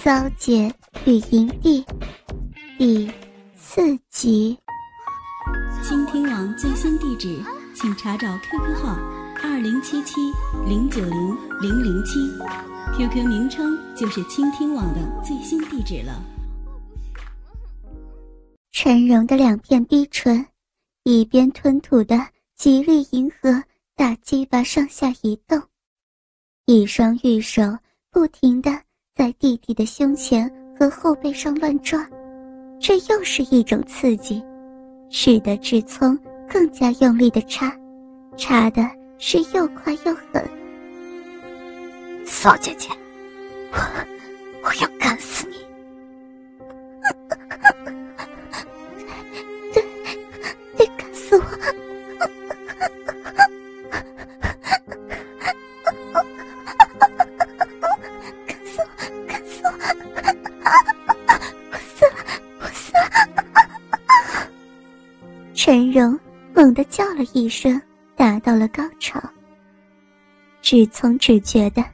骚姐与营地第四集。倾听网最新地址，请查找 QQ 号二零七七零九零零零七，QQ 名称就是倾听网的最新地址了。陈荣的两片逼唇，一边吞吐的极力迎合大鸡巴上下移动，一双玉手不停的。在弟弟的胸前和后背上乱抓，这又是一种刺激，使得志聪更加用力的插，插的是又快又狠。骚姐姐，猛地叫了一声，达到了高潮。志聪只觉得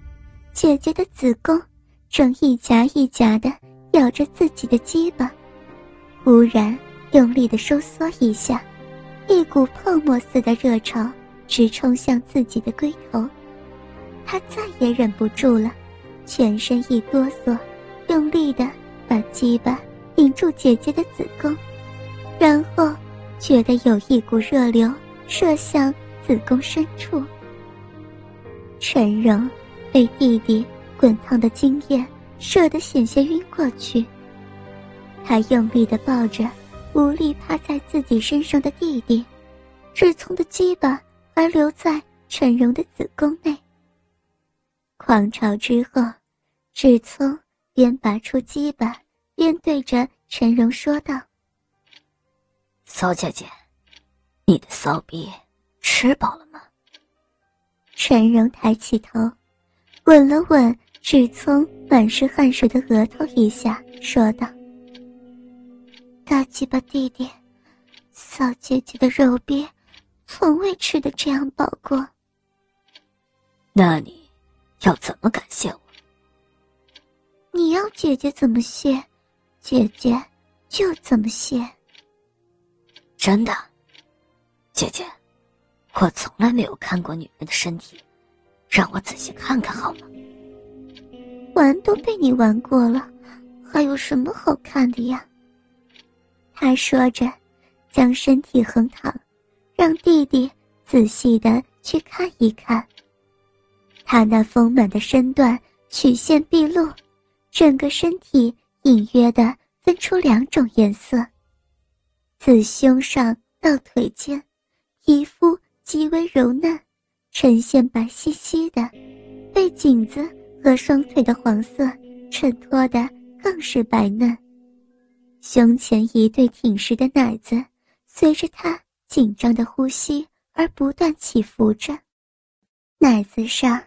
姐姐的子宫正一夹一夹的咬着自己的鸡巴，忽然用力的收缩一下，一股泡沫似的热潮直冲向自己的龟头，他再也忍不住了，全身一哆嗦，用力的把鸡巴顶住姐姐的子宫，然后。觉得有一股热流射向子宫深处，陈荣被弟弟滚烫的精液射得险些晕过去。他用力地抱着无力趴在自己身上的弟弟，志聪的鸡巴还留在陈荣的子宫内。狂潮之后，志聪边拔出鸡巴，边对着陈荣说道。骚姐姐，你的骚逼吃饱了吗？陈荣抬起头，吻了吻志聪满是汗水的额头一下，说道：“大鸡巴弟弟，骚姐姐的肉逼，从未吃的这样饱过。那你要怎么感谢我？你要姐姐怎么谢，姐姐就怎么谢。”真的，姐姐，我从来没有看过女人的身体，让我仔细看看好吗？玩都被你玩过了，还有什么好看的呀？他说着，将身体横躺，让弟弟仔细的去看一看。他那丰满的身段曲线毕露，整个身体隐约的分出两种颜色。自胸上到腿间，皮肤极为柔嫩，呈现白皙皙的，被颈子和双腿的黄色衬托的更是白嫩。胸前一对挺实的奶子，随着他紧张的呼吸而不断起伏着，奶子上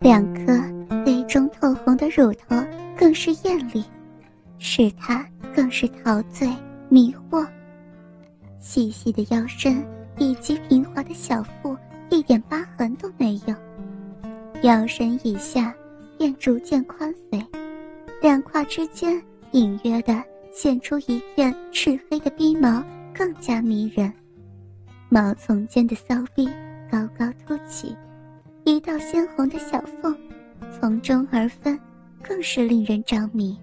两颗杯中透红的乳头更是艳丽，使他更是陶醉迷惑。细细的腰身以及平滑的小腹，一点疤痕都没有。腰身以下便逐渐宽肥，两胯之间隐约的现出一片赤黑的逼毛，更加迷人。毛丛间的骚逼高高凸起，一道鲜红的小缝从中而分，更是令人着迷。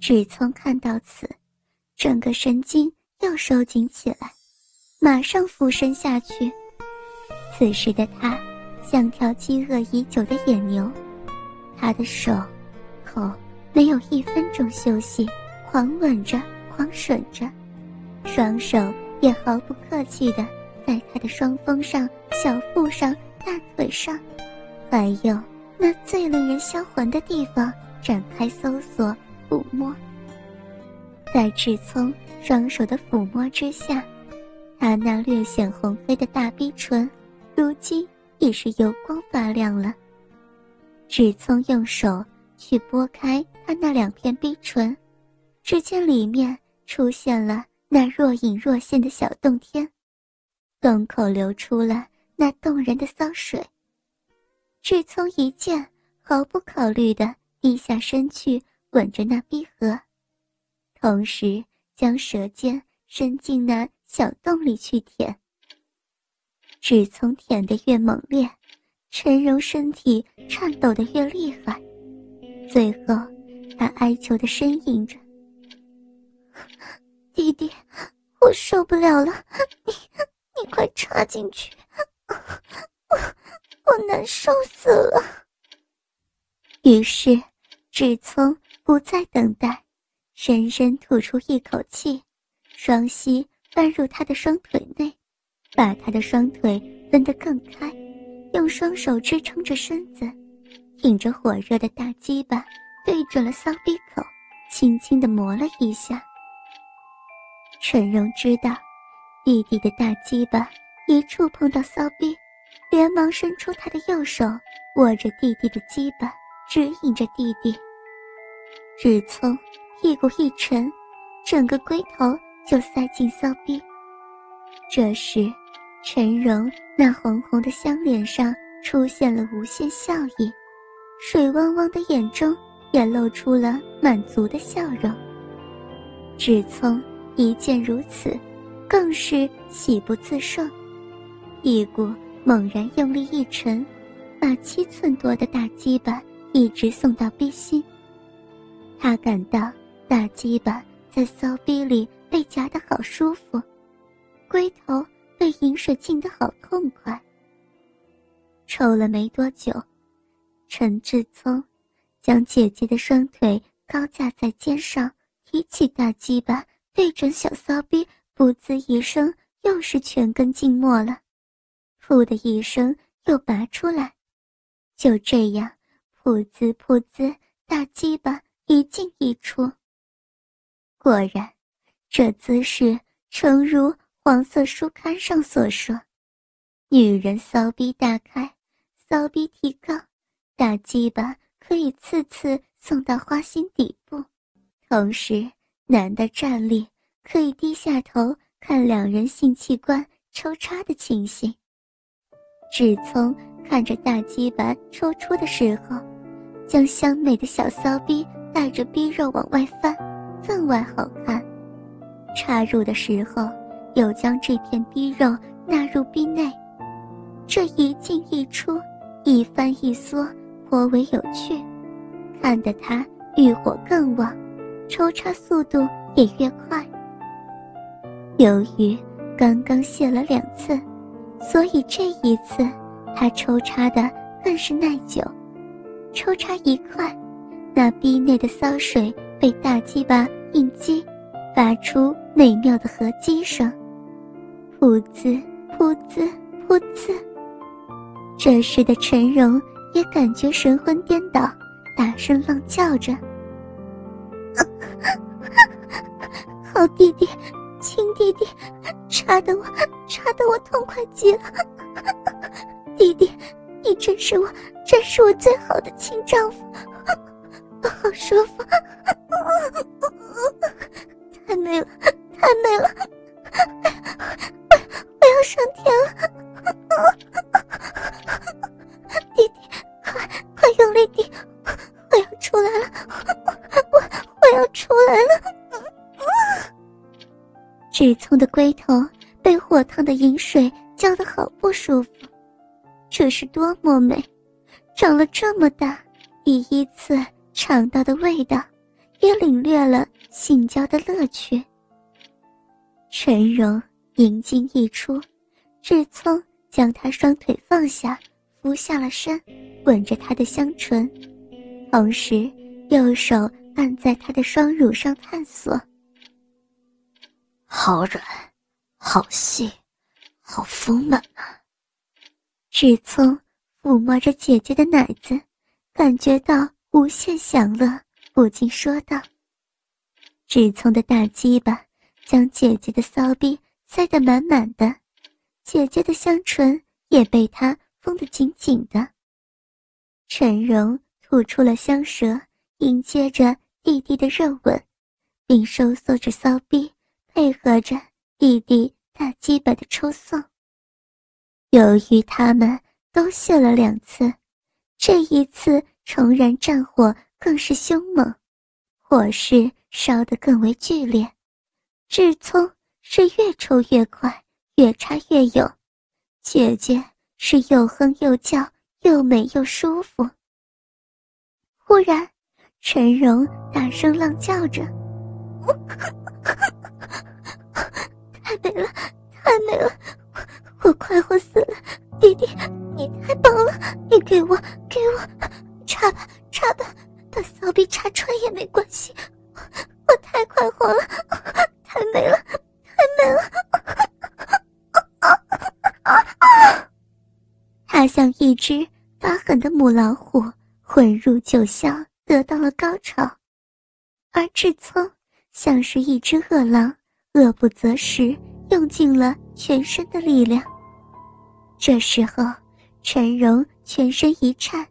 只从看到此，整个神经。又收紧起来，马上俯身下去。此时的他像条饥饿已久的野牛，他的手、口没有一分钟休息，狂吻着，狂吮着，双手也毫不客气的在他的双峰上、小腹上、大腿上，还有那最令人销魂的地方展开搜索、抚摸。在志聪双手的抚摸之下，他那略显红黑的大逼唇，如今已是油光发亮了。志聪用手去拨开他那两片逼唇，只见里面出现了那若隐若现的小洞天，洞口流出了那动人的骚水。志聪一见，毫不考虑的低下身去吻着那逼合，同时将舌尖伸进那小洞里去舔。只从舔得越猛烈，陈荣身体颤抖得越厉害，最后他哀求的呻吟着：“弟弟，我受不了了，你你快插进去，我我难受死了。”于是。志聪不再等待，深深吐出一口气，双膝翻入他的双腿内，把他的双腿分得更开，用双手支撑着身子，挺着火热的大鸡巴，对准了骚逼口，轻轻地磨了一下。陈荣知道，弟弟的大鸡巴一触碰到骚逼，连忙伸出他的右手，握着弟弟的鸡巴。指引着弟弟，只从屁股一沉，整个龟头就塞进骚逼。这时，陈荣那红红的香脸上出现了无限笑意，水汪汪的眼中也露出了满足的笑容。只从一见如此，更是喜不自胜，屁股猛然用力一沉，把七寸多的大鸡巴。一直送到逼心。他感到大鸡巴在骚逼里被夹得好舒服，龟头被饮水浸得好痛快。抽了没多久，陈志聪将姐姐的双腿高架在肩上，提起大鸡巴对准小骚逼，噗呲一声，又是全根浸没了，噗的一声又拔出来，就这样。噗滋噗滋，大鸡巴一进一出。果然，这姿势诚如黄色书刊上所说：女人骚逼大开，骚逼提高，大鸡巴可以次次送到花心底部。同时，男的站立可以低下头看两人性器官抽插的情形。只从看着大鸡巴抽出的时候。将香美的小骚逼带着逼肉往外翻，分外好看。插入的时候，又将这片逼肉纳入逼内，这一进一出，一翻一缩，颇为有趣，看得他欲火更旺，抽插速度也越快。由于刚刚泄了两次，所以这一次他抽插的更是耐久。抽插一块，那逼内的骚水被大鸡巴硬击，发出美妙的合击声，噗滋噗滋噗滋。这时的陈荣也感觉神魂颠倒，大声浪叫着：“ 好弟弟，亲弟弟，插得我，插得我痛快极了，弟弟。”你真是我，真是我最好的亲丈夫，好舒服，美了，太美了，我要上天了，弟弟，快快用力点，我要出来了，我我要出来了，志聪的龟头被火烫的饮水浇得好不舒服。这是多么美，长了这么大，第一次尝到的味道，也领略了性交的乐趣。陈荣银睛一出，志聪将他双腿放下，俯下了身，吻着他的香唇，同时右手按在他的双乳上探索。好软，好细，好丰满啊！志聪抚摸着姐姐的奶子，感觉到无限享乐，不禁说道：“志聪的大鸡巴将姐姐的骚逼塞得满满的，姐姐的香唇也被他封得紧紧的。”陈荣吐出了香舌，迎接着弟弟的热吻，并收缩着骚逼，配合着弟弟大鸡巴的抽送。由于他们都泄了两次，这一次重燃战火更是凶猛，火势烧得更为剧烈，志聪是越抽越快，越插越勇，姐姐是又哼又叫，又美又舒服。忽然，陈荣大声浪叫着：“ 太美了，太美了！我我快活死了！弟弟，你太棒了！你给我，给我插吧，插吧，把骚逼插穿也没关系。太快活了，太美了，太美了！”他像一只发狠的母老虎。混入九霄，得到了高潮，而志聪像是一只饿狼，饿不择食，用尽了全身的力量。这时候，陈荣全身一颤，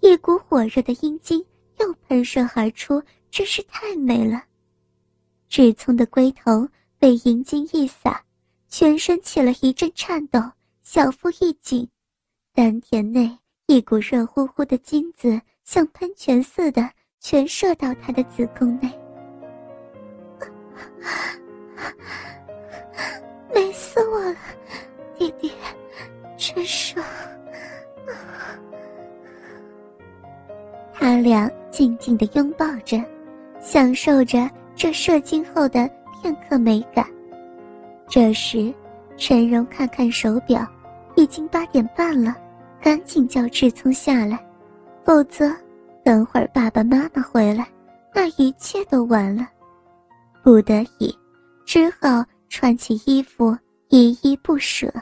一股火热的阴茎又喷射而出，真是太美了。志聪的龟头被阴茎一撒，全身起了一阵颤抖，小腹一紧，丹田内。一股热乎乎的精子像喷泉似的全射到他的子宫内，美死我了，弟弟，真爽！他俩静静的拥抱着，享受着这射精后的片刻美感。这时，陈荣看看手表，已经八点半了。赶紧叫志聪下来，否则等会儿爸爸妈妈回来，那一切都完了。不得已，只好穿起衣服，依依不舍。